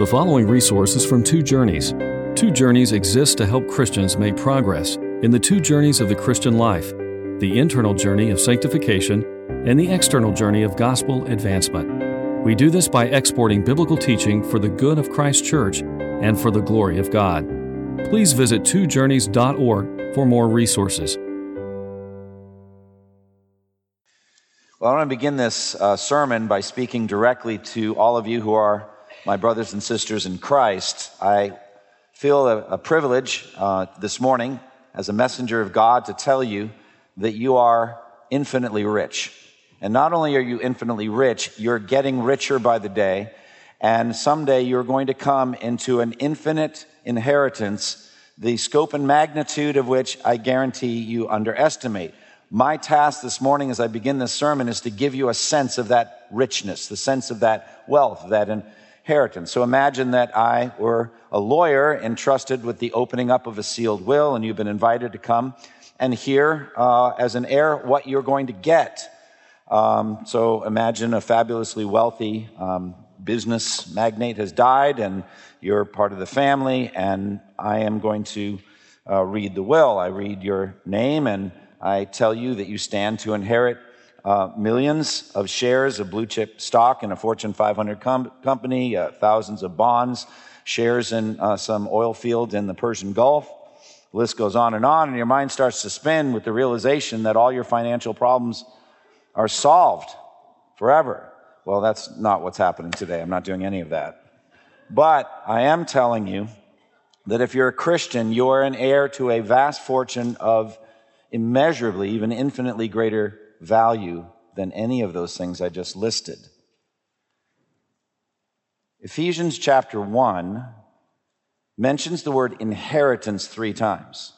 The following resources from Two Journeys. Two Journeys exists to help Christians make progress in the two journeys of the Christian life the internal journey of sanctification and the external journey of gospel advancement. We do this by exporting biblical teaching for the good of Christ's church and for the glory of God. Please visit twojourneys.org for more resources. Well, I want to begin this uh, sermon by speaking directly to all of you who are my brothers and sisters in Christ. I feel a, a privilege uh, this morning as a messenger of God to tell you that you are infinitely rich. And not only are you infinitely rich, you're getting richer by the day. And someday you're going to come into an infinite inheritance, the scope and magnitude of which I guarantee you underestimate. My task this morning as I begin this sermon is to give you a sense of that richness, the sense of that wealth, that inheritance. So imagine that I were a lawyer entrusted with the opening up of a sealed will, and you've been invited to come and hear uh, as an heir what you're going to get. Um, so imagine a fabulously wealthy um, business magnate has died, and you're part of the family, and I am going to uh, read the will. I read your name, and I tell you that you stand to inherit uh, millions of shares of blue chip stock in a Fortune 500 com- company, uh, thousands of bonds, shares in uh, some oil field in the Persian Gulf. The list goes on and on, and your mind starts to spin with the realization that all your financial problems are solved forever. Well, that's not what's happening today. I'm not doing any of that. But I am telling you that if you're a Christian, you are an heir to a vast fortune of immeasurably, even infinitely greater value than any of those things I just listed. Ephesians chapter 1 mentions the word inheritance three times.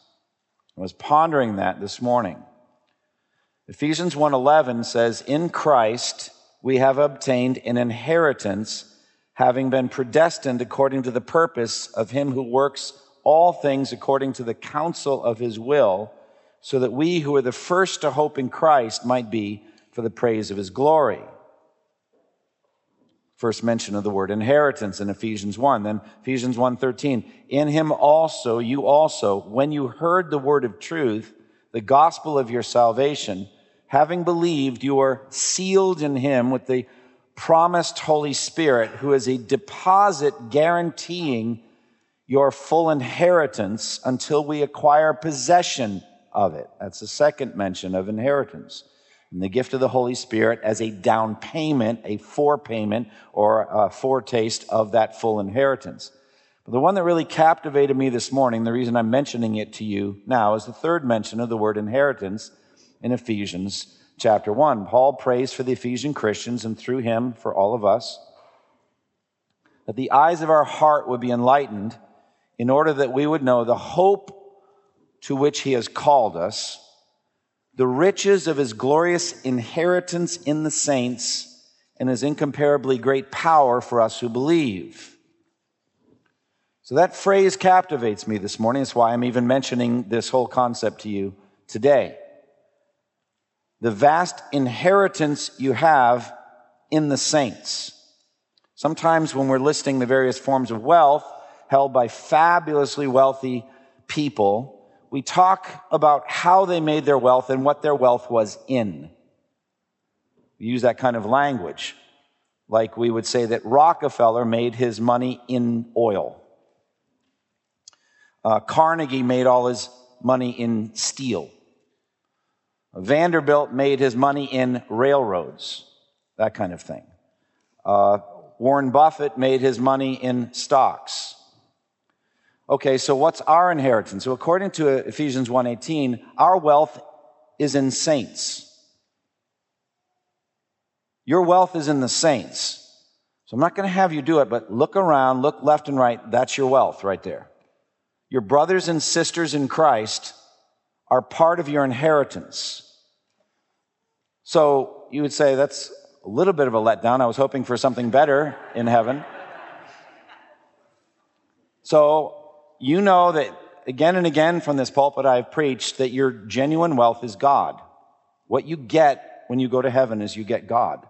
I was pondering that this morning. Ephesians 1:11 says, "In Christ we have obtained an inheritance, having been predestined according to the purpose of him who works all things according to the counsel of his will." So that we who are the first to hope in Christ might be for the praise of his glory. First mention of the word inheritance in Ephesians 1, then Ephesians 1:13. In him also you also when you heard the word of truth, the gospel of your salvation, having believed you are sealed in him with the promised Holy Spirit who is a deposit guaranteeing your full inheritance until we acquire possession of it. That's the second mention of inheritance. And the gift of the Holy Spirit as a down payment, a forepayment, or a foretaste of that full inheritance. But the one that really captivated me this morning, the reason I'm mentioning it to you now, is the third mention of the word inheritance in Ephesians chapter 1. Paul prays for the Ephesian Christians and through him for all of us that the eyes of our heart would be enlightened in order that we would know the hope to which he has called us, the riches of his glorious inheritance in the saints, and his incomparably great power for us who believe. So that phrase captivates me this morning. That's why I'm even mentioning this whole concept to you today. The vast inheritance you have in the saints. Sometimes when we're listing the various forms of wealth held by fabulously wealthy people, we talk about how they made their wealth and what their wealth was in. We use that kind of language. Like we would say that Rockefeller made his money in oil. Uh, Carnegie made all his money in steel. Vanderbilt made his money in railroads, that kind of thing. Uh, Warren Buffett made his money in stocks. Okay, so what's our inheritance? So according to Ephesians 1:18, our wealth is in saints. Your wealth is in the saints. So I'm not going to have you do it, but look around, look left and right. That's your wealth right there. Your brothers and sisters in Christ are part of your inheritance. So you would say that's a little bit of a letdown. I was hoping for something better in heaven. So you know that again and again from this pulpit I've preached that your genuine wealth is God. What you get when you go to heaven is you get God.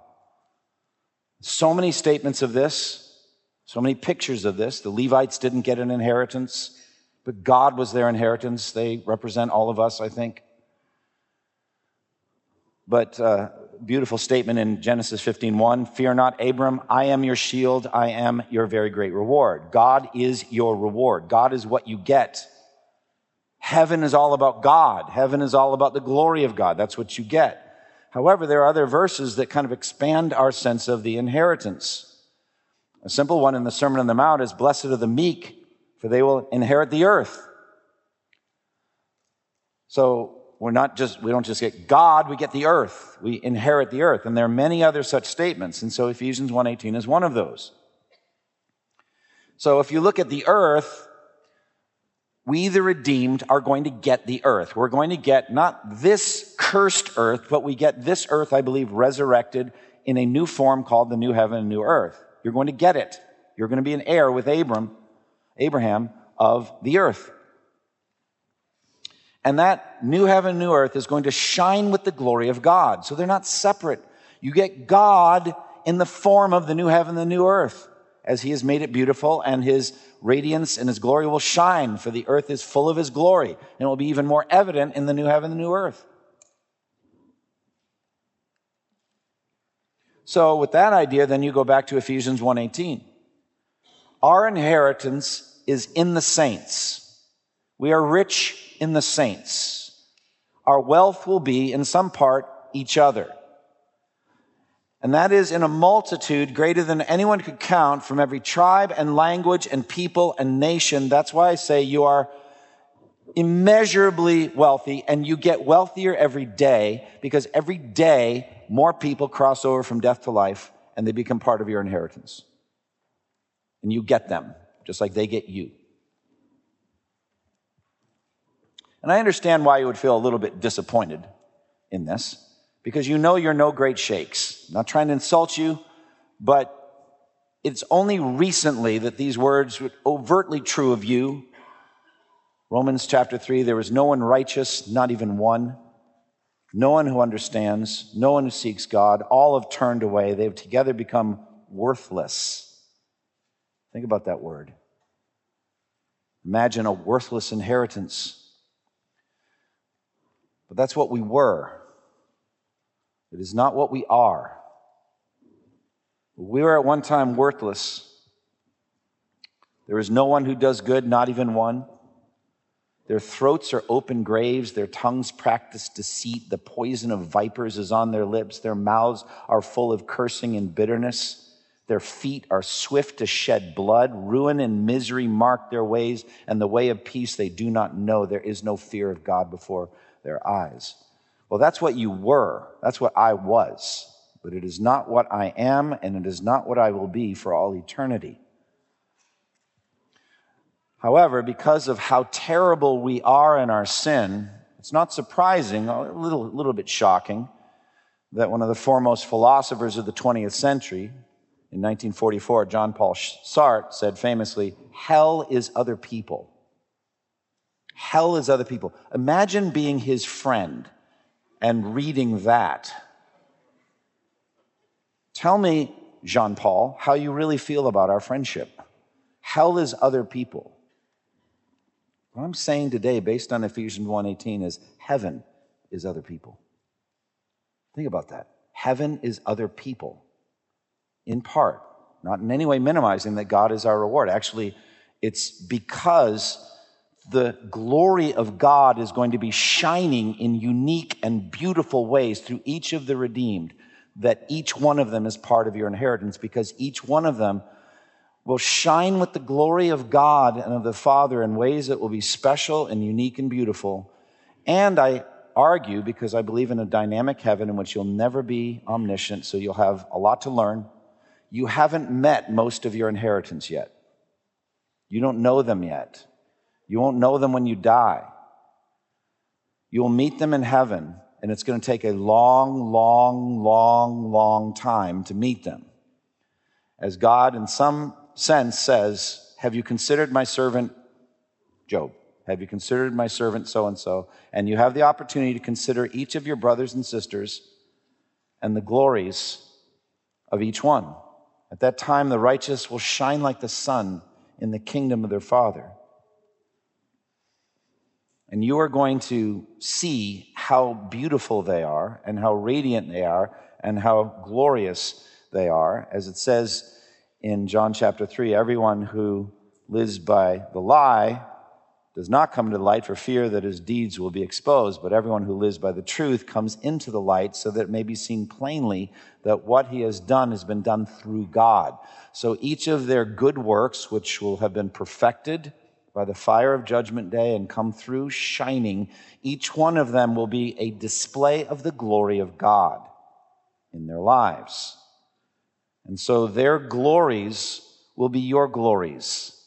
So many statements of this, So many pictures of this. The Levites didn't get an inheritance, but God was their inheritance. They represent all of us, I think. But uh, beautiful statement in Genesis 15:1, "Fear not, Abram, I am your shield, I am your very great reward." God is your reward. God is what you get. Heaven is all about God. Heaven is all about the glory of God. That's what you get. However, there are other verses that kind of expand our sense of the inheritance. A simple one in the Sermon on the Mount is, Blessed are the meek, for they will inherit the earth. So we're not just, we don't just get God, we get the earth. We inherit the earth. And there are many other such statements. And so Ephesians 1.18 is one of those. So if you look at the earth, we, the redeemed, are going to get the earth. We're going to get not this cursed earth, but we get this earth, I believe, resurrected in a new form called the new heaven and new earth. You're going to get it. You're going to be an heir with Abram, Abraham of the earth. And that new heaven, new earth is going to shine with the glory of God. So they're not separate. You get God in the form of the new heaven, the new earth, as he has made it beautiful and his radiance and his glory will shine, for the earth is full of his glory, and it will be even more evident in the new heaven the new earth. So with that idea, then you go back to Ephesians 1:18. Our inheritance is in the saints. We are rich in the saints. Our wealth will be in some part each other and that is in a multitude greater than anyone could count from every tribe and language and people and nation. That's why I say you are immeasurably wealthy and you get wealthier every day because every day more people cross over from death to life and they become part of your inheritance. And you get them just like they get you. And I understand why you would feel a little bit disappointed in this because you know you're no great shakes. I'm not trying to insult you, but it's only recently that these words were overtly true of you. Romans chapter 3 there is no one righteous, not even one. No one who understands, no one who seeks God. All have turned away. They've together become worthless. Think about that word. Imagine a worthless inheritance. But that's what we were. It is not what we are. We were at one time worthless. There is no one who does good, not even one. Their throats are open graves. Their tongues practice deceit. The poison of vipers is on their lips. Their mouths are full of cursing and bitterness. Their feet are swift to shed blood. Ruin and misery mark their ways, and the way of peace they do not know. There is no fear of God before their eyes. Well, that's what you were. That's what I was. But it is not what I am, and it is not what I will be for all eternity. However, because of how terrible we are in our sin, it's not surprising, a little, little bit shocking, that one of the foremost philosophers of the 20th century, in 1944, Jean Paul Sartre, said famously, Hell is other people. Hell is other people. Imagine being his friend and reading that. Tell me, Jean Paul, how you really feel about our friendship. Hell is other people. What I'm saying today, based on Ephesians 1:18, is heaven is other people. Think about that. Heaven is other people, in part, not in any way minimizing that God is our reward. Actually, it's because the glory of God is going to be shining in unique and beautiful ways through each of the redeemed, that each one of them is part of your inheritance because each one of them will shine with the glory of God and of the Father in ways that will be special and unique and beautiful. And I argue, because I believe in a dynamic heaven in which you'll never be omniscient, so you'll have a lot to learn. You haven't met most of your inheritance yet. You don't know them yet. You won't know them when you die. You'll meet them in heaven, and it's going to take a long, long, long, long time to meet them. As God, in some sense, says, Have you considered my servant Job? Have you considered my servant so and so? And you have the opportunity to consider each of your brothers and sisters and the glories of each one At that time, the righteous will shine like the sun in the kingdom of their Father. And you are going to see how beautiful they are, and how radiant they are, and how glorious they are. As it says in John chapter 3 everyone who lives by the lie does not come to the light for fear that his deeds will be exposed, but everyone who lives by the truth comes into the light so that it may be seen plainly that what he has done has been done through God. So each of their good works, which will have been perfected by the fire of judgment day and come through shining, each one of them will be a display of the glory of God in their lives. And so their glories will be your glories.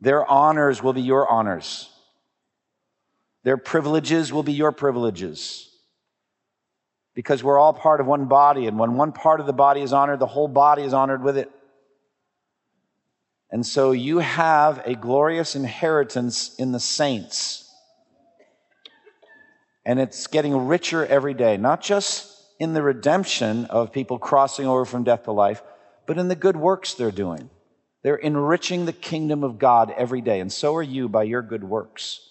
Their honors will be your honors. Their privileges will be your privileges. Because we're all part of one body, and when one part of the body is honored, the whole body is honored with it. And so you have a glorious inheritance in the saints. And it's getting richer every day, not just in the redemption of people crossing over from death to life, but in the good works they're doing. They're enriching the kingdom of God every day, and so are you by your good works.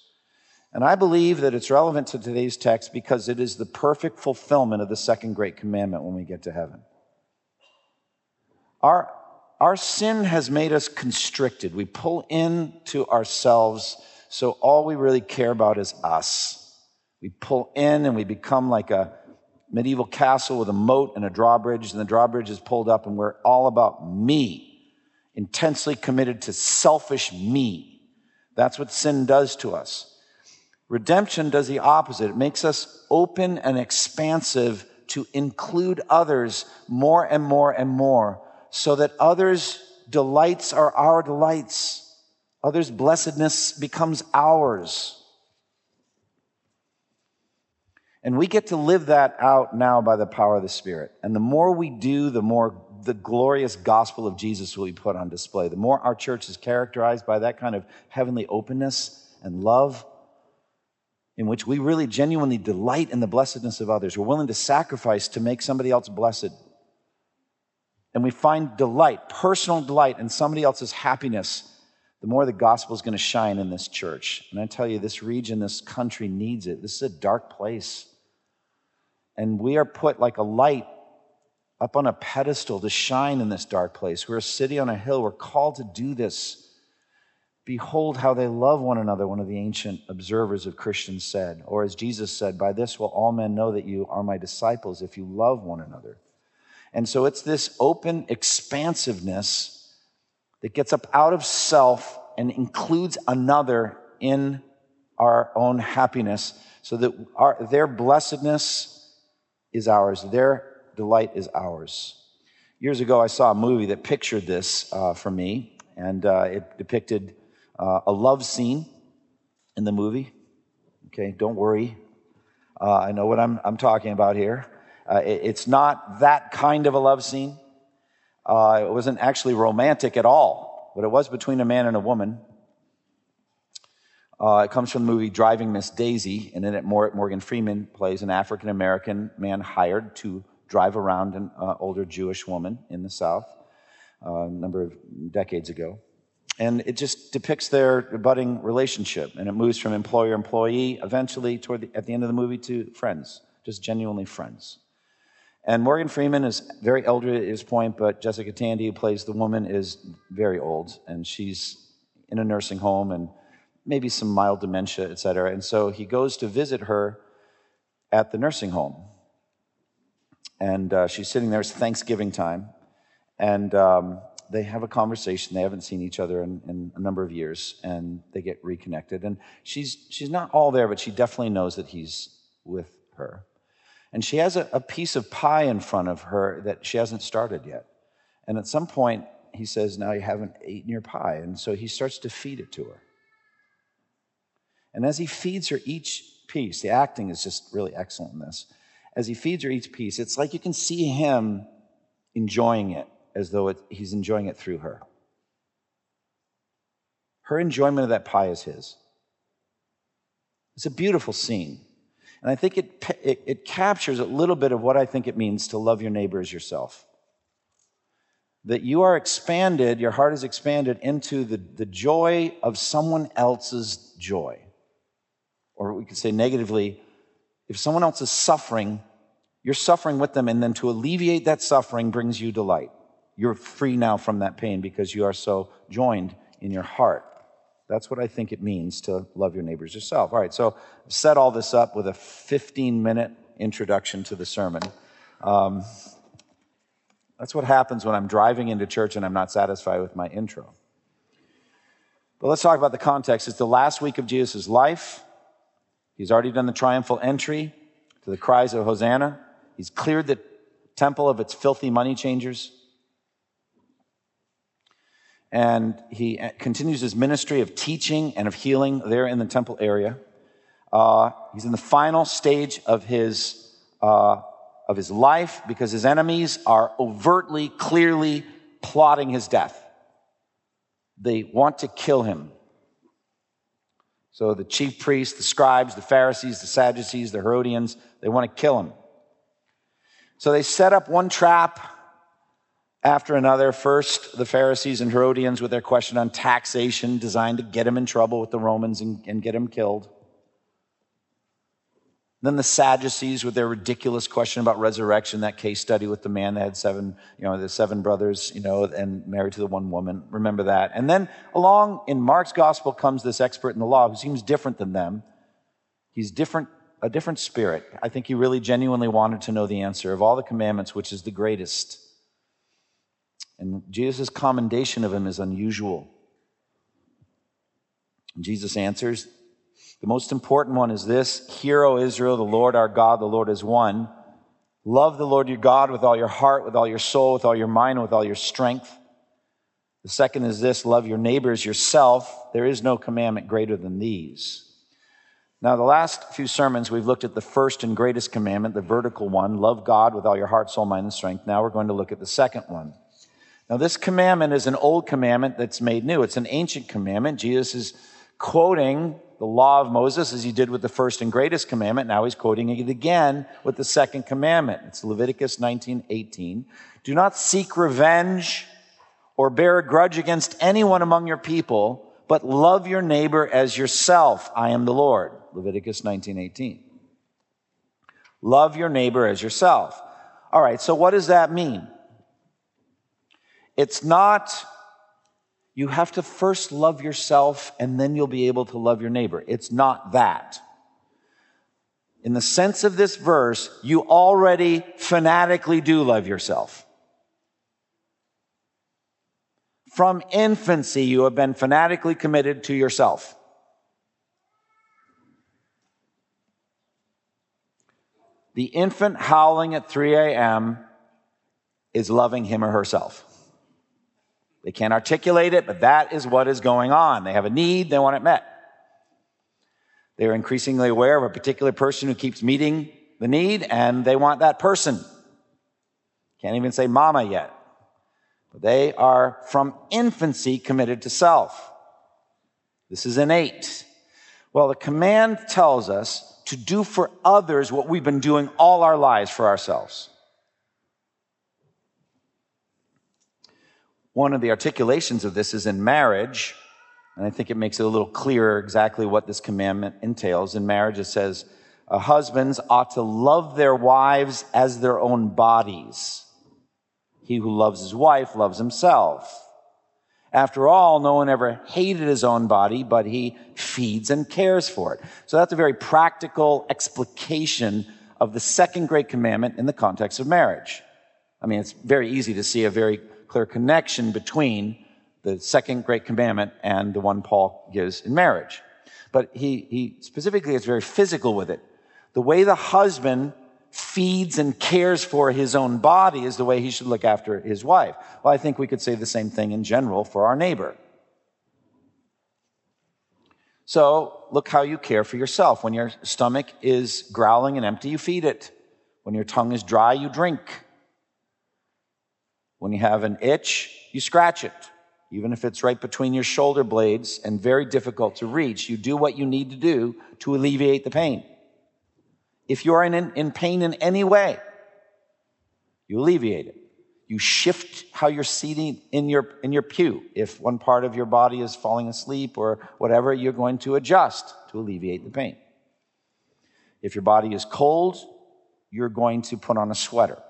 And I believe that it's relevant to today's text because it is the perfect fulfillment of the second great commandment when we get to heaven. Our, our sin has made us constricted. We pull in to ourselves, so all we really care about is us. We pull in and we become like a medieval castle with a moat and a drawbridge, and the drawbridge is pulled up, and we're all about me, intensely committed to selfish me. That's what sin does to us. Redemption does the opposite. It makes us open and expansive to include others more and more and more so that others' delights are our delights. Others' blessedness becomes ours. And we get to live that out now by the power of the Spirit. And the more we do, the more the glorious gospel of Jesus will be put on display. The more our church is characterized by that kind of heavenly openness and love, in which we really genuinely delight in the blessedness of others. We're willing to sacrifice to make somebody else blessed. And we find delight, personal delight in somebody else's happiness the more the gospel is going to shine in this church. And I tell you, this region, this country needs it. This is a dark place. And we are put like a light up on a pedestal to shine in this dark place. We're a city on a hill. We're called to do this. Behold how they love one another, one of the ancient observers of Christians said. Or as Jesus said, By this will all men know that you are my disciples if you love one another. And so it's this open expansiveness that gets up out of self and includes another in our own happiness so that our, their blessedness is ours, their delight is ours. Years ago, I saw a movie that pictured this uh, for me, and uh, it depicted uh, a love scene in the movie. Okay, don't worry. Uh, I know what I'm, I'm talking about here. Uh, it, it's not that kind of a love scene. Uh, it wasn't actually romantic at all, but it was between a man and a woman. Uh, it comes from the movie Driving Miss Daisy, and in it, Morgan Freeman plays an African American man hired to drive around an uh, older Jewish woman in the South uh, a number of decades ago. And it just depicts their budding relationship, and it moves from employer employee eventually toward the, at the end of the movie to friends, just genuinely friends. And Morgan Freeman is very elderly at this point, but Jessica Tandy, who plays the woman, is very old, and she's in a nursing home and maybe some mild dementia, et cetera. And so he goes to visit her at the nursing home. And uh, she's sitting there, it's Thanksgiving time. And um, they have a conversation. They haven't seen each other in, in, a number of years, and they get reconnected. And she's, she's not all there, but she definitely knows that he's with her. And she has a, a piece of pie in front of her that she hasn't started yet. And at some point, he says, Now you haven't eaten your pie. And so he starts to feed it to her. And as he feeds her each piece, the acting is just really excellent in this. As he feeds her each piece, it's like you can see him enjoying it as though it, he's enjoying it through her. Her enjoyment of that pie is his. It's a beautiful scene. And I think it, it, it, captures a little bit of what I think it means to love your neighbor as yourself. that you are expanded, your heart is expanded into the, the joy of someone else's joy. Or we could say negatively, if someone else is suffering, you're suffering with them, and then to alleviate that suffering brings you delight. You're free now from that pain because you are so joined in your heart. That's what I think it means to love your neighbors yourself. All right, so set all this up with a 15 minute introduction to the sermon. Um, that's what happens when I'm driving into church and I'm not satisfied with my intro. But let's talk about the context. It's the last week of Jesus' life. He's already done the triumphal entry to the cries of Hosanna. He's cleared the temple of its filthy money changers. And he continues his ministry of teaching and of healing there in the temple area. Uh, he's in the final stage of his, uh, of his life because his enemies are overtly, clearly plotting his death. They want to kill him. So the chief priests, the scribes, the Pharisees, the Sadducees, the Herodians, they want to kill him. So they set up one trap after another. First, the Pharisees and Herodians with their question on taxation, designed to get him in trouble with the Romans and, and get him killed. Then the Sadducees with their ridiculous question about resurrection, that case study with the man that had seven, you know, the seven brothers, you know, and married to the one woman. Remember that. And then along in Mark's gospel comes this expert in the law who seems different than them. He's different, a different spirit. I think he really genuinely wanted to know the answer of all the commandments, which is the greatest. And Jesus' commendation of him is unusual. Jesus answers, the most important one is this Hear, O Israel, the Lord our God, the Lord is one. Love the Lord your God with all your heart, with all your soul, with all your mind, with all your strength. The second is this love your neighbors yourself. There is no commandment greater than these. Now, the last few sermons, we've looked at the first and greatest commandment, the vertical one love God with all your heart, soul, mind, and strength. Now we're going to look at the second one. Now, this commandment is an old commandment that's made new. It's an ancient commandment. Jesus is quoting the law of Moses as he did with the first and greatest commandment. Now he's quoting it again with the second commandment. It's Leviticus 19:18. Do not seek revenge or bear a grudge against anyone among your people, but love your neighbor as yourself. I am the Lord. Leviticus 19:18. Love your neighbor as yourself. All right, so what does that mean? It's not you have to first love yourself and then you'll be able to love your neighbor. It's not that. In the sense of this verse, you already fanatically do love yourself. From infancy, you have been fanatically committed to yourself. The infant howling at 3 a.m. is loving him or herself. They can't articulate it, but that is what is going on. They have a need, they want it met. They're increasingly aware of a particular person who keeps meeting the need, and they want that person. Can't even say mama yet. They are from infancy committed to self. This is innate. Well, the command tells us to do for others what we've been doing all our lives for ourselves. One of the articulations of this is in marriage, and I think it makes it a little clearer exactly what this commandment entails. In marriage, it says, uh, husbands ought to love their wives as their own bodies. He who loves his wife loves himself. After all, no one ever hated his own body, but he feeds and cares for it. So that's a very practical explication of the second great commandment in the context of marriage. I mean, it's very easy to see a very clear connection between the second great commandment and the one Paul gives in marriage. But he, he specifically is very physical with it. The way the husband feeds and cares for his own body is the way he should look after his wife. Well, I think we could say the same thing in general for our neighbor. So look how you care for yourself. When your stomach is growling and empty, you feed it. When your tongue is dry, you drink. When you have an itch, you scratch it. Even if it's right between your shoulder blades and very difficult to reach, you do what you need to do to alleviate the pain. If you're in, in pain in any way, you alleviate it. You shift how you're seating in your, in your pew. If one part of your body is falling asleep or whatever, you're going to adjust to alleviate the pain. If your body is cold, you're going to put on a sweater.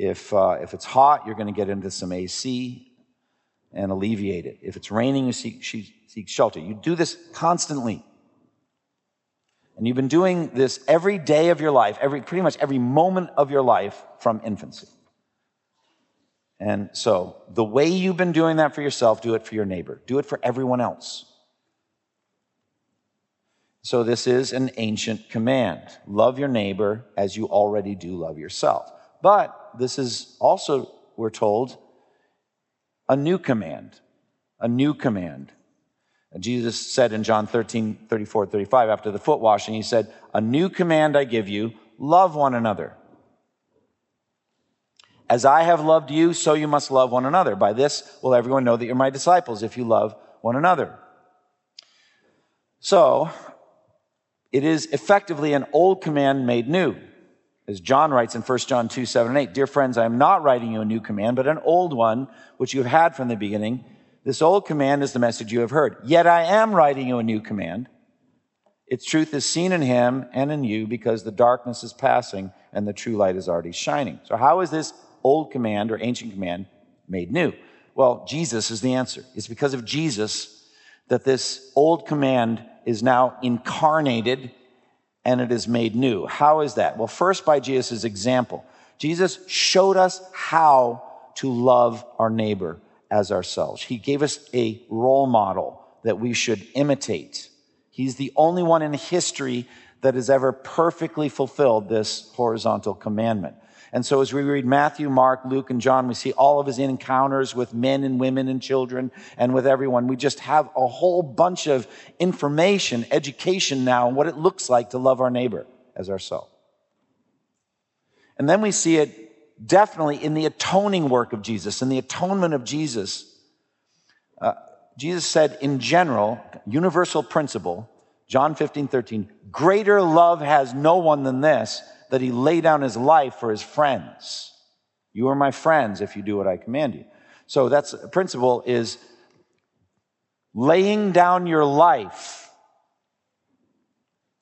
If, uh, if it's hot, you're going to get into some AC and alleviate it. If it's raining, you seek, seek shelter. You do this constantly. And you've been doing this every day of your life, every, pretty much every moment of your life from infancy. And so, the way you've been doing that for yourself, do it for your neighbor. Do it for everyone else. So, this is an ancient command love your neighbor as you already do love yourself. But this is also, we're told, a new command. A new command. Jesus said in John 13, 34, 35, after the foot washing, he said, A new command I give you love one another. As I have loved you, so you must love one another. By this will everyone know that you're my disciples if you love one another. So, it is effectively an old command made new. As John writes in 1 John 2, 7 and 8, Dear friends, I am not writing you a new command, but an old one, which you have had from the beginning. This old command is the message you have heard. Yet I am writing you a new command. Its truth is seen in him and in you because the darkness is passing and the true light is already shining. So how is this old command or ancient command made new? Well, Jesus is the answer. It's because of Jesus that this old command is now incarnated and it is made new. How is that? Well, first by Jesus' example. Jesus showed us how to love our neighbor as ourselves. He gave us a role model that we should imitate. He's the only one in history that has ever perfectly fulfilled this horizontal commandment. And so as we read Matthew, Mark, Luke, and John, we see all of his encounters with men and women and children and with everyone. We just have a whole bunch of information, education now on what it looks like to love our neighbor as ourselves. And then we see it definitely in the atoning work of Jesus, in the atonement of Jesus. Uh, Jesus said in general, universal principle, John 15, 13, greater love has no one than this that he lay down his life for his friends. You are my friends if you do what I command you. So that's a principle is laying down your life.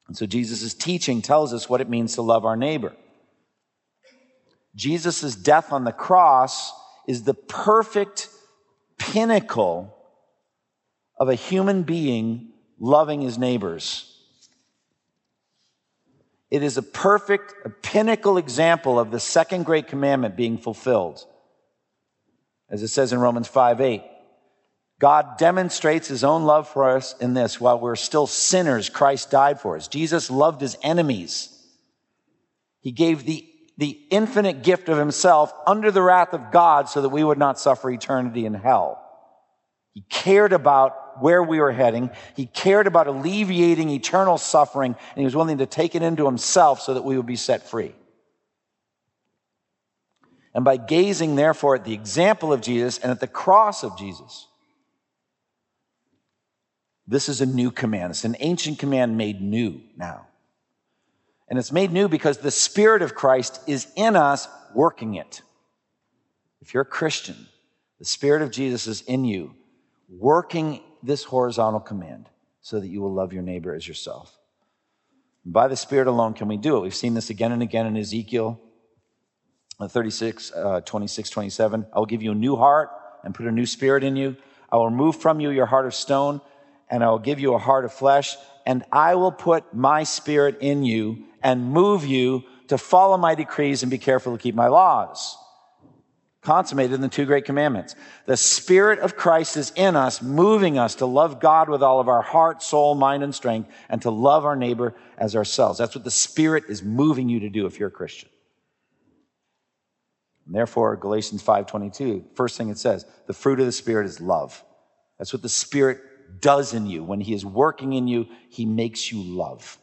And so Jesus' teaching tells us what it means to love our neighbor. Jesus' death on the cross is the perfect pinnacle of a human being loving his neighbors. It is a perfect, a pinnacle example of the second great commandment being fulfilled. As it says in Romans 5 8, God demonstrates his own love for us in this while we're still sinners, Christ died for us. Jesus loved his enemies. He gave the, the infinite gift of himself under the wrath of God so that we would not suffer eternity in hell. He cared about where we were heading. He cared about alleviating eternal suffering, and he was willing to take it into himself so that we would be set free. And by gazing, therefore, at the example of Jesus and at the cross of Jesus, this is a new command. It's an ancient command made new now. And it's made new because the Spirit of Christ is in us working it. If you're a Christian, the Spirit of Jesus is in you working this horizontal command so that you will love your neighbor as yourself. By the Spirit alone can we do it. We've seen this again and again in Ezekiel uh, 36, uh, 26, 27. I will give you a new heart and put a new spirit in you. I will remove from you your heart of stone and I will give you a heart of flesh and I will put my spirit in you and move you to follow my decrees and be careful to keep my laws consummated in the two great commandments. The Spirit of Christ is in us, moving us to love God with all of our heart, soul, mind, and strength, and to love our neighbor as ourselves. That's what the Spirit is moving you to do if you're a Christian. And therefore, Galatians 5.22, first thing it says, the fruit of the Spirit is love. That's what the Spirit does in you. When He is working in you, He makes you love.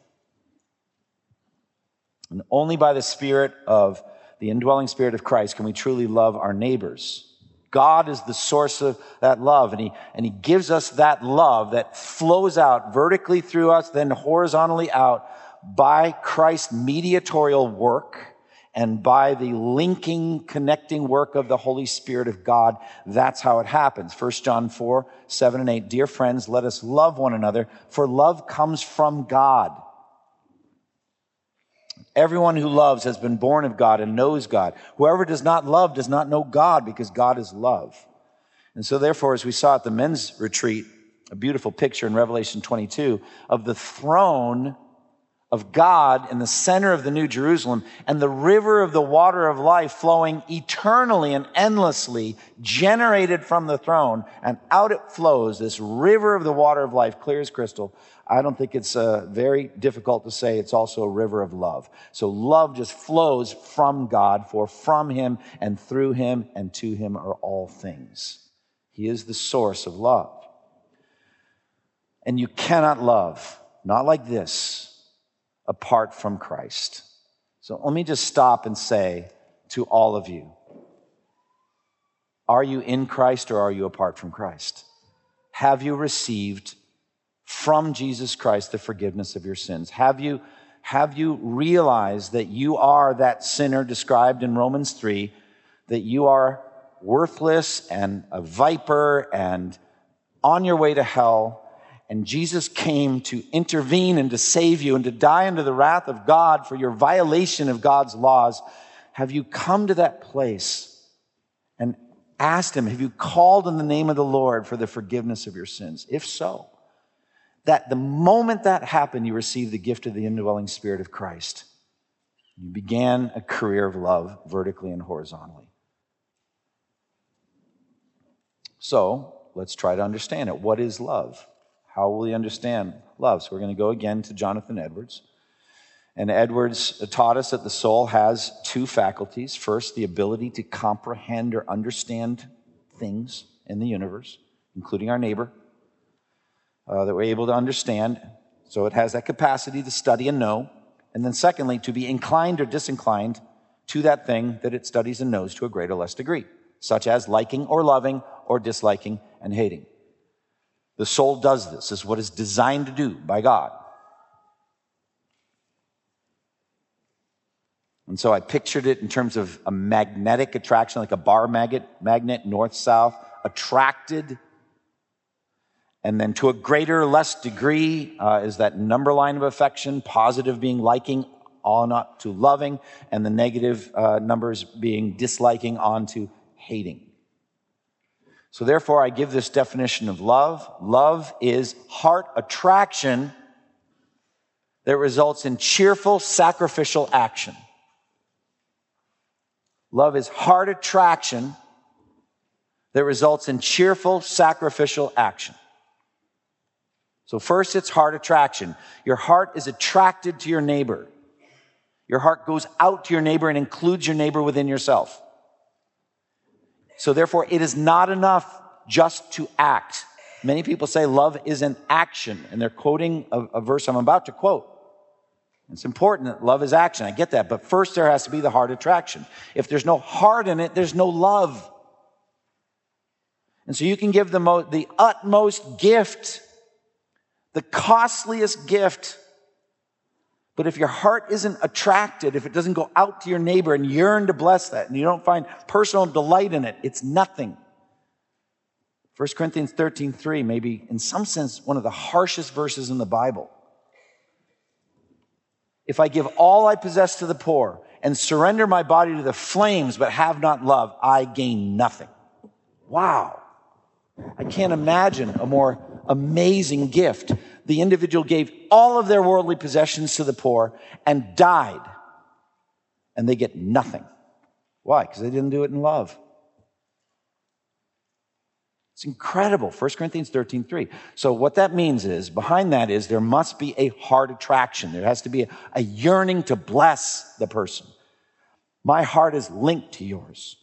And only by the Spirit of the indwelling spirit of Christ, can we truly love our neighbors? God is the source of that love, and he, and he gives us that love that flows out vertically through us, then horizontally out by Christ's mediatorial work And by the linking, connecting work of the Holy Spirit of God, that's how it happens. 1 John 4, 7 and 8. Dear friends, let us love one another, for love comes from God. Everyone who loves has been born of God and knows God. Whoever does not love does not know God because God is love. And so therefore, as we saw at the men's retreat, a beautiful picture in Revelation 22 of the throne of God in the center of the New Jerusalem and the river of the water of life flowing eternally and endlessly generated from the throne and out it flows, this river of the water of life, clear as crystal. I don't think it's uh, very difficult to say it's also a river of love. So love just flows from God, for from Him and through Him and to Him are all things. He is the source of love. And you cannot love, not like this, apart from Christ. So let me just stop and say to all of you Are you in Christ or are you apart from Christ? Have you received from Jesus Christ the forgiveness of your sins? Have you, have you realized that you are that sinner described in Romans 3, that you are worthless and a viper and on your way to hell? And Jesus came to intervene and to save you and to die under the wrath of God for your violation of God's laws. Have you come to that place and asked Him, have you called in the name of the Lord for the forgiveness of your sins? If so, that the moment that happened, you received the gift of the indwelling Spirit of Christ. You began a career of love vertically and horizontally. So let's try to understand it. What is love? How will he understand love? So we're going to go again to Jonathan Edwards. And Edwards taught us that the soul has two faculties. First, the ability to comprehend or understand things in the universe, including our neighbor, uh, that we're able to understand. So it has that capacity to study and know. And then, secondly, to be inclined or disinclined to that thing that it studies and knows to a greater or less degree, such as liking or loving or disliking and hating. The soul does this, is what it's designed to do by God. And so I pictured it in terms of a magnetic attraction, like a bar magnet, magnet north south, attracted. And then to a greater less degree uh, is that number line of affection, positive being liking, on up to loving, and the negative uh, numbers being disliking on to hating. So therefore, I give this definition of love. Love is heart attraction that results in cheerful sacrificial action. Love is heart attraction that results in cheerful sacrificial action. So first it's heart attraction. Your heart is attracted to your neighbor. Your heart goes out to your neighbor and includes your neighbor within yourself. So therefore, it is not enough just to act. Many people say love is an action, and they're quoting a, a verse I'm about to quote. It's important that love is action. I get that. But first, there has to be the heart attraction. If there's no heart in it, there's no love. And so you can give the, mo- the utmost gift, the costliest gift but if your heart isn't attracted, if it doesn't go out to your neighbor and yearn to bless that, and you don't find personal delight in it, it's nothing. 1 Corinthians 13, 3, maybe in some sense one of the harshest verses in the Bible. If I give all I possess to the poor and surrender my body to the flames but have not love, I gain nothing. Wow. I can't imagine a more amazing gift the individual gave all of their worldly possessions to the poor and died, and they get nothing. Why? Because they didn't do it in love. It's incredible. 1 Corinthians 13, 3. So what that means is, behind that is there must be a heart attraction. There has to be a, a yearning to bless the person. My heart is linked to yours.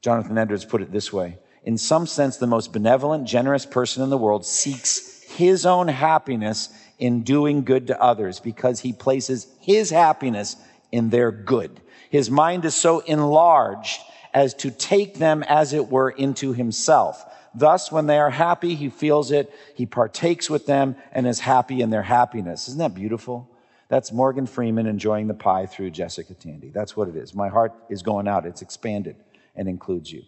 Jonathan Edwards put it this way in some sense, the most benevolent, generous person in the world seeks his own happiness in doing good to others because he places his happiness in their good. His mind is so enlarged as to take them, as it were, into himself. Thus, when they are happy, he feels it, he partakes with them, and is happy in their happiness. Isn't that beautiful? That's Morgan Freeman enjoying the pie through Jessica Tandy. That's what it is. My heart is going out, it's expanded and includes you.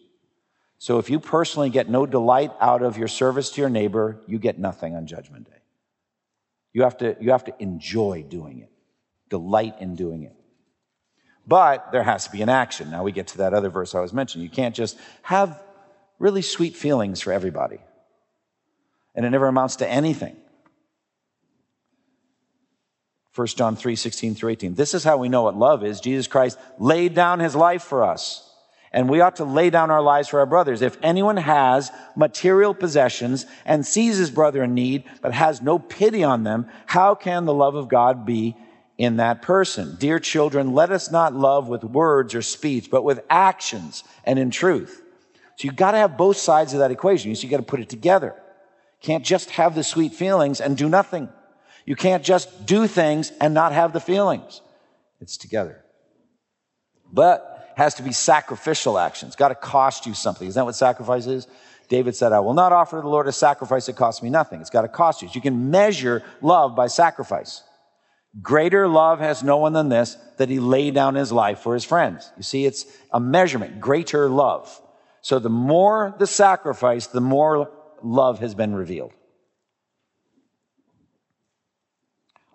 So if you personally get no delight out of your service to your neighbor, you get nothing on Judgment Day. You have to, you have to enjoy doing it, delight in doing it. But there has to be an action. Now we get to that other verse I was mentioning. You can't just have really sweet feelings for everybody, and it never amounts to anything. 1 John 3 16 through 18. This is how we know what love is. Jesus Christ laid down his life for us. And we ought to lay down our lives for our brothers. If anyone has material possessions and sees his brother in need, but has no pity on them, how can the love of God be in that person? Dear children, let us not love with words or speech, but with actions and in truth. So you've got to have both sides of that equation. So you got to put it together. Can't just have the sweet feelings and do nothing. You can't just do things and not have the feelings. It's together. But has to be sacrificial action. It's got to cost you something. Is that what sacrifice is? David said, I will not offer the Lord a sacrifice that costs me nothing. It's got to cost you. You can measure love by sacrifice. Greater love has no one than this, that he laid down his life for his friends. You see, it's a measurement. Greater love. So the more the sacrifice, the more love has been revealed.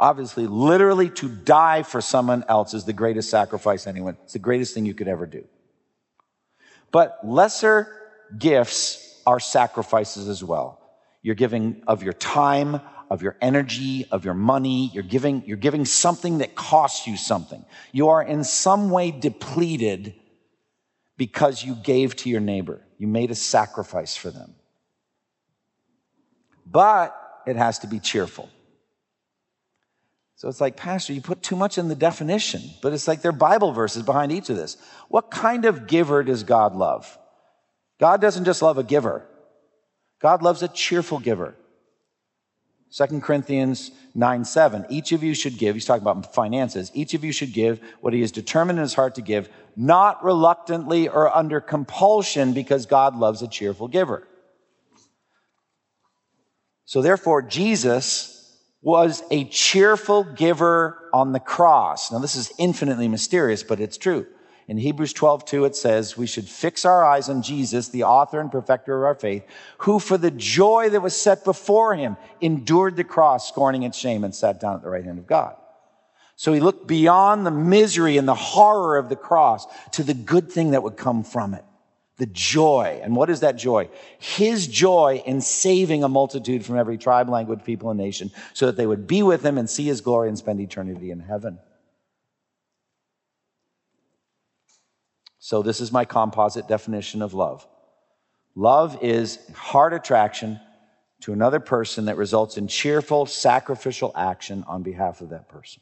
Obviously, literally to die for someone else is the greatest sacrifice anyone. It's the greatest thing you could ever do. But lesser gifts are sacrifices as well. You're giving of your time, of your energy, of your money. You're giving, you're giving something that costs you something. You are in some way depleted because you gave to your neighbor. You made a sacrifice for them. But it has to be cheerful. So it's like, Pastor, you put too much in the definition, but it's like there are Bible verses behind each of this. What kind of giver does God love? God doesn't just love a giver. God loves a cheerful giver. 2 Corinthians 9 7. Each of you should give, he's talking about finances, each of you should give what he has determined in his heart to give, not reluctantly or under compulsion, because God loves a cheerful giver. So therefore, Jesus was a cheerful giver on the cross. Now, this is infinitely mysterious, but it's true. In Hebrews 12, 2, it says, We should fix our eyes on Jesus, the author and perfecter of our faith, who for the joy that was set before him endured the cross, scorning its shame, and sat down at the right hand of God. So he looked beyond the misery and the horror of the cross to the good thing that would come from it the joy. And what is that joy? His joy in saving a multitude from every tribe, language, people, and nation so that they would be with him and see his glory and spend eternity in heaven. So, this is my composite definition of love love is heart attraction to another person that results in cheerful, sacrificial action on behalf of that person.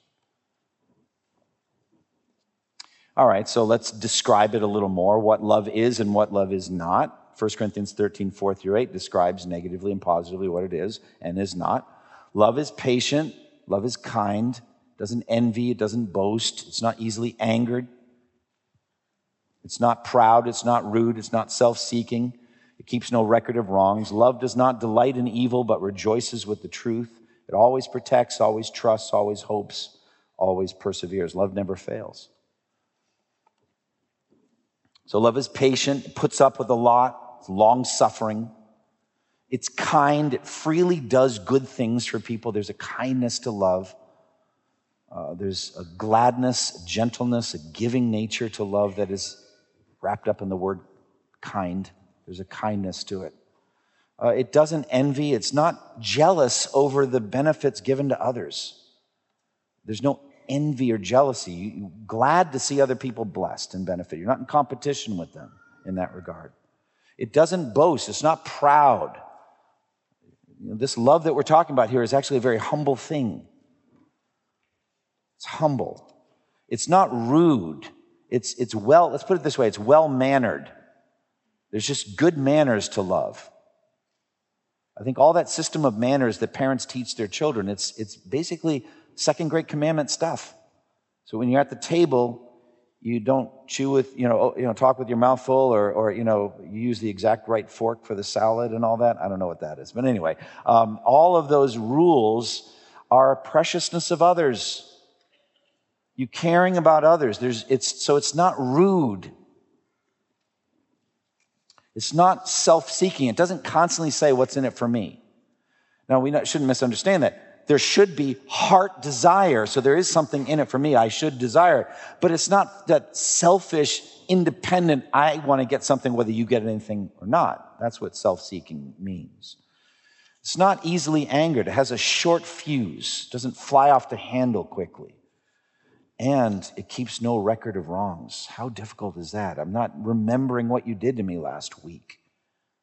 All right, so let's describe it a little more what love is and what love is not. 1 Corinthians 13, 4 through 8 describes negatively and positively what it is and is not. Love is patient, love is kind, doesn't envy, it doesn't boast, it's not easily angered, it's not proud, it's not rude, it's not self seeking, it keeps no record of wrongs. Love does not delight in evil, but rejoices with the truth. It always protects, always trusts, always hopes, always perseveres. Love never fails. So love is patient, puts up with a lot, it's long suffering. It's kind, it freely does good things for people. There's a kindness to love. Uh, there's a gladness, a gentleness, a giving nature to love that is wrapped up in the word kind. There's a kindness to it. Uh, it doesn't envy, it's not jealous over the benefits given to others. There's no envy or jealousy. You're glad to see other people blessed and benefit. You're not in competition with them in that regard. It doesn't boast. It's not proud. This love that we're talking about here is actually a very humble thing. It's humble. It's not rude. It's, it's well, let's put it this way it's well mannered. There's just good manners to love. I think all that system of manners that parents teach their children, it's, it's basically second great commandment stuff. So when you're at the table, you don't chew with, you know, you know, talk with your mouth full or, or, you know, you use the exact right fork for the salad and all that. I don't know what that is. But anyway, um, all of those rules are preciousness of others. You caring about others. There's, it's, so it's not rude. It's not self seeking. It doesn't constantly say, What's in it for me? Now, we not, shouldn't misunderstand that. There should be heart desire. So there is something in it for me. I should desire it. But it's not that selfish, independent, I want to get something whether you get anything or not. That's what self seeking means. It's not easily angered. It has a short fuse, doesn't fly off the handle quickly. And it keeps no record of wrongs. How difficult is that? I'm not remembering what you did to me last week.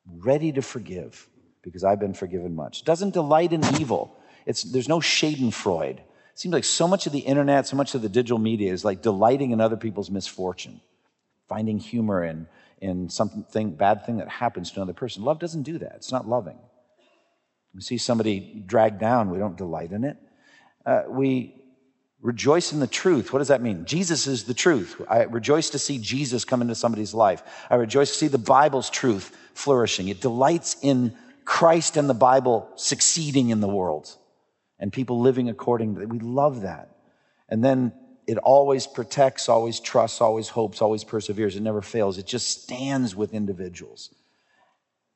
Ready to forgive because I've been forgiven much. Doesn't delight in evil. It's, there's no schadenfreude. It seems like so much of the internet, so much of the digital media is like delighting in other people's misfortune, finding humor in, in something, bad thing that happens to another person. Love doesn't do that. It's not loving. We see somebody dragged down, we don't delight in it. Uh, we rejoice in the truth. What does that mean? Jesus is the truth. I rejoice to see Jesus come into somebody's life. I rejoice to see the Bible's truth flourishing. It delights in Christ and the Bible succeeding in the world and people living according to that. We love that. And then it always protects, always trusts, always hopes, always perseveres. It never fails. It just stands with individuals.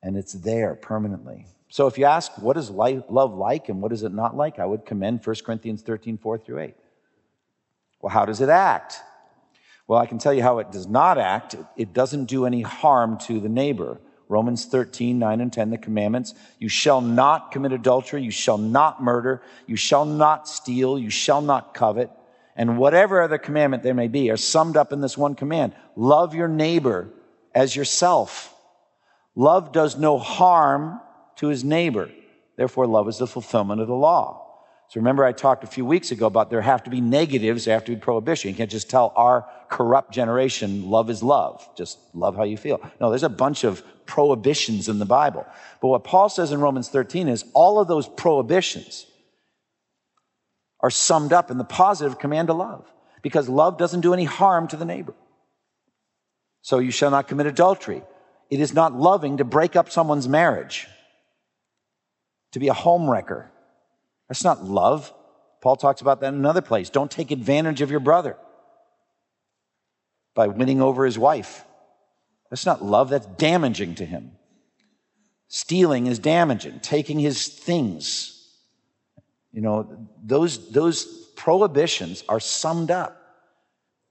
And it's there permanently. So if you ask, what is love like and what is it not like? I would commend 1 Corinthians 13, 4 through 8. Well, how does it act? Well, I can tell you how it does not act. It doesn't do any harm to the neighbor. Romans 13, 9 and 10, the commandments. You shall not commit adultery. You shall not murder. You shall not steal. You shall not covet. And whatever other commandment there may be are summed up in this one command. Love your neighbor as yourself. Love does no harm to his neighbor. Therefore, love is the fulfillment of the law. So remember, I talked a few weeks ago about there have to be negatives, there have to be prohibition. You can't just tell our corrupt generation, love is love. Just love how you feel. No, there's a bunch of prohibitions in the Bible. But what Paul says in Romans 13 is all of those prohibitions are summed up in the positive command to love because love doesn't do any harm to the neighbor. So you shall not commit adultery. It is not loving to break up someone's marriage, to be a homewrecker that's not love. Paul talks about that in another place. Don't take advantage of your brother by winning over his wife. That's not love, that's damaging to him. Stealing is damaging, taking his things. You know, those, those prohibitions are summed up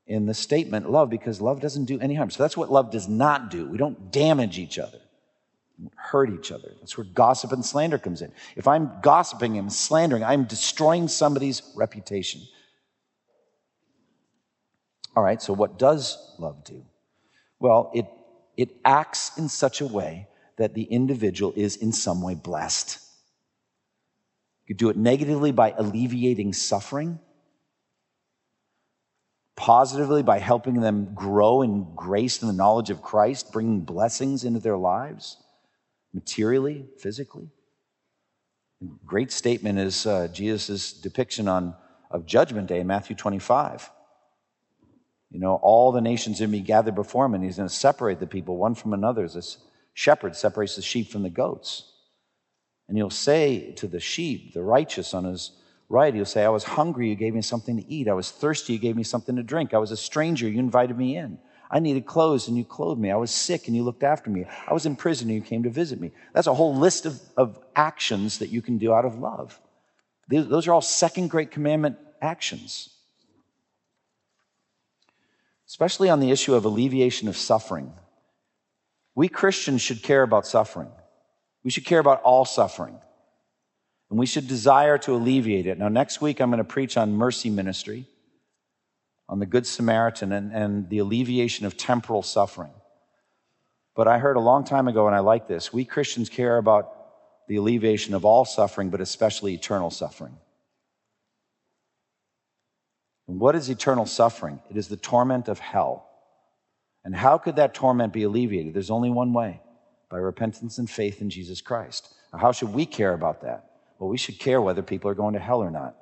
in the statement love because love doesn't do any harm. So that's what love does not do. We don't damage each other hurt each other. That's where gossip and slander comes in. If I'm gossiping and slandering, I'm destroying somebody's reputation. All right, so what does love do? Well, it, it acts in such a way that the individual is in some way blessed. You do it negatively by alleviating suffering, positively by helping them grow in grace and the knowledge of Christ, bringing blessings into their lives materially, physically. A great statement is uh, Jesus' depiction on, of Judgment Day in Matthew 25. You know, all the nations are going to be gathered before him, and he's going to separate the people one from another as a shepherd separates the sheep from the goats. And he'll say to the sheep, the righteous on his right, he'll say, I was hungry, you gave me something to eat. I was thirsty, you gave me something to drink. I was a stranger, you invited me in. I needed clothes and you clothed me. I was sick and you looked after me. I was in prison and you came to visit me. That's a whole list of, of actions that you can do out of love. Those are all second great commandment actions. Especially on the issue of alleviation of suffering. We Christians should care about suffering. We should care about all suffering. And we should desire to alleviate it. Now, next week, I'm going to preach on mercy ministry on the Good Samaritan and, and the alleviation of temporal suffering. But I heard a long time ago, and I like this we Christians care about the alleviation of all suffering, but especially eternal suffering. And what is eternal suffering? It is the torment of hell. And how could that torment be alleviated? There's only one way by repentance and faith in Jesus Christ. Now, how should we care about that? Well, we should care whether people are going to hell or not.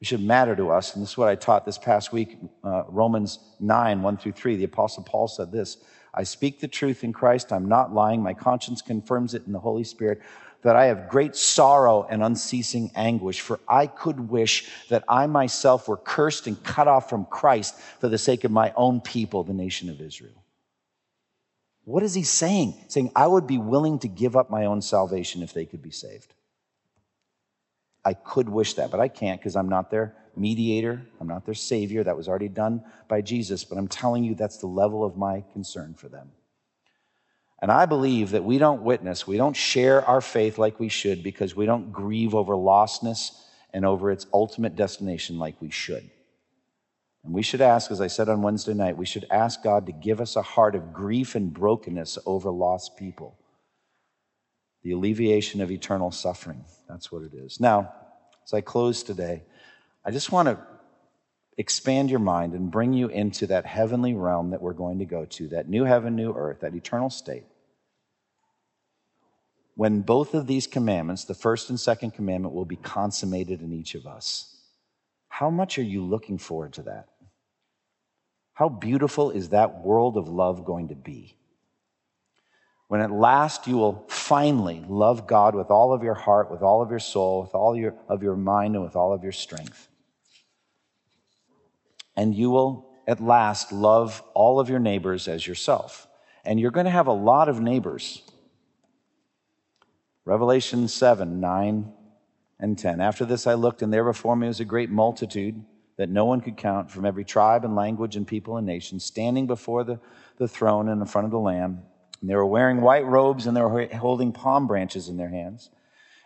It should matter to us. And this is what I taught this past week uh, Romans 9, 1 through 3. The Apostle Paul said this I speak the truth in Christ. I'm not lying. My conscience confirms it in the Holy Spirit that I have great sorrow and unceasing anguish, for I could wish that I myself were cursed and cut off from Christ for the sake of my own people, the nation of Israel. What is he saying? Saying, I would be willing to give up my own salvation if they could be saved. I could wish that, but I can't because I'm not their mediator. I'm not their savior. That was already done by Jesus, but I'm telling you that's the level of my concern for them. And I believe that we don't witness, we don't share our faith like we should because we don't grieve over lostness and over its ultimate destination like we should. And we should ask, as I said on Wednesday night, we should ask God to give us a heart of grief and brokenness over lost people. The alleviation of eternal suffering. That's what it is. Now, as I close today, I just want to expand your mind and bring you into that heavenly realm that we're going to go to, that new heaven, new earth, that eternal state when both of these commandments, the first and second commandment, will be consummated in each of us. How much are you looking forward to that? How beautiful is that world of love going to be? When at last you will finally love God with all of your heart, with all of your soul, with all your, of your mind, and with all of your strength. And you will at last love all of your neighbors as yourself. And you're going to have a lot of neighbors Revelation 7 9 and 10. After this I looked, and there before me was a great multitude that no one could count from every tribe and language and people and nation, standing before the, the throne and in front of the Lamb. And they were wearing white robes and they were holding palm branches in their hands.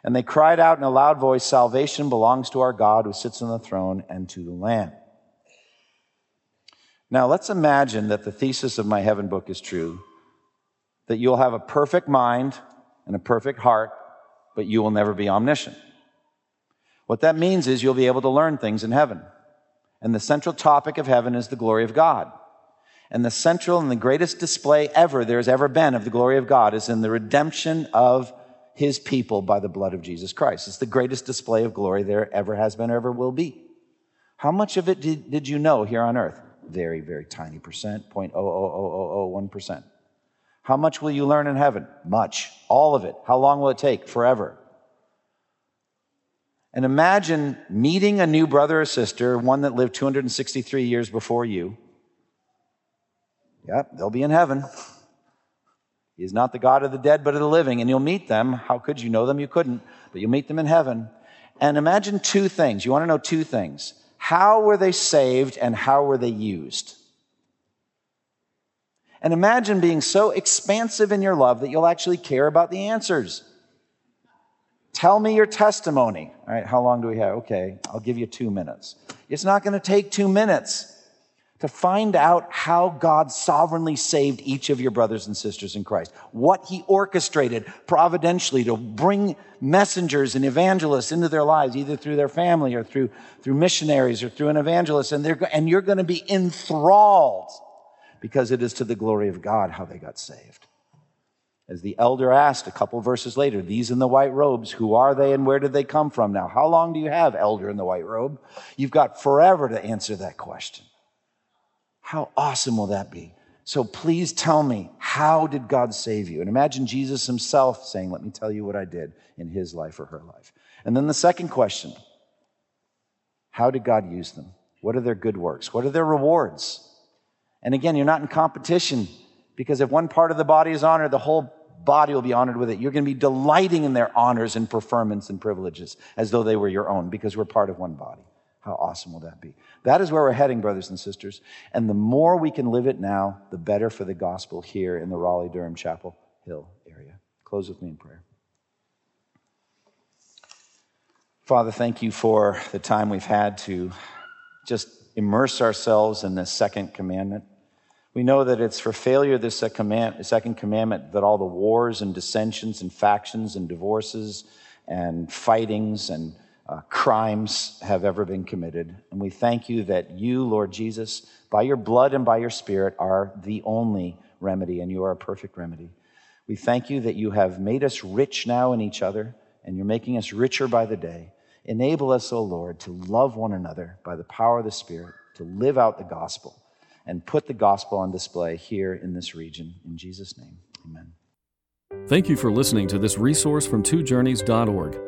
And they cried out in a loud voice Salvation belongs to our God who sits on the throne and to the Lamb. Now, let's imagine that the thesis of my heaven book is true that you'll have a perfect mind and a perfect heart, but you will never be omniscient. What that means is you'll be able to learn things in heaven. And the central topic of heaven is the glory of God. And the central and the greatest display ever there has ever been of the glory of God is in the redemption of his people by the blood of Jesus Christ. It's the greatest display of glory there ever has been or ever will be. How much of it did, did you know here on earth? Very, very tiny percent, 0.00001%. How much will you learn in heaven? Much. All of it. How long will it take? Forever. And imagine meeting a new brother or sister, one that lived 263 years before you. Yep, they'll be in heaven. He is not the God of the dead, but of the living, and you'll meet them. How could you know them? You couldn't, but you'll meet them in heaven. And imagine two things. You want to know two things. How were they saved and how were they used? And imagine being so expansive in your love that you'll actually care about the answers. Tell me your testimony. All right, how long do we have? Okay, I'll give you two minutes. It's not going to take two minutes to find out how God sovereignly saved each of your brothers and sisters in Christ, what He orchestrated providentially to bring messengers and evangelists into their lives, either through their family or through, through missionaries or through an evangelist, and, they're, and you're going to be enthralled because it is to the glory of God how they got saved. As the elder asked a couple verses later, these in the white robes, who are they and where did they come from? Now, how long do you have, elder in the white robe? You've got forever to answer that question. How awesome will that be? So please tell me, how did God save you? And imagine Jesus himself saying, Let me tell you what I did in his life or her life. And then the second question How did God use them? What are their good works? What are their rewards? And again, you're not in competition because if one part of the body is honored, the whole body will be honored with it. You're going to be delighting in their honors and preferments and privileges as though they were your own because we're part of one body. How awesome will that be? That is where we're heading, brothers and sisters. And the more we can live it now, the better for the gospel here in the Raleigh Durham Chapel Hill area. Close with me in prayer. Father, thank you for the time we've had to just immerse ourselves in this second commandment. We know that it's for failure this second commandment that all the wars and dissensions and factions and divorces and fightings and uh, crimes have ever been committed. And we thank you that you, Lord Jesus, by your blood and by your spirit, are the only remedy, and you are a perfect remedy. We thank you that you have made us rich now in each other, and you're making us richer by the day. Enable us, O Lord, to love one another by the power of the Spirit, to live out the gospel, and put the gospel on display here in this region. In Jesus' name, amen. Thank you for listening to this resource from twojourneys.org.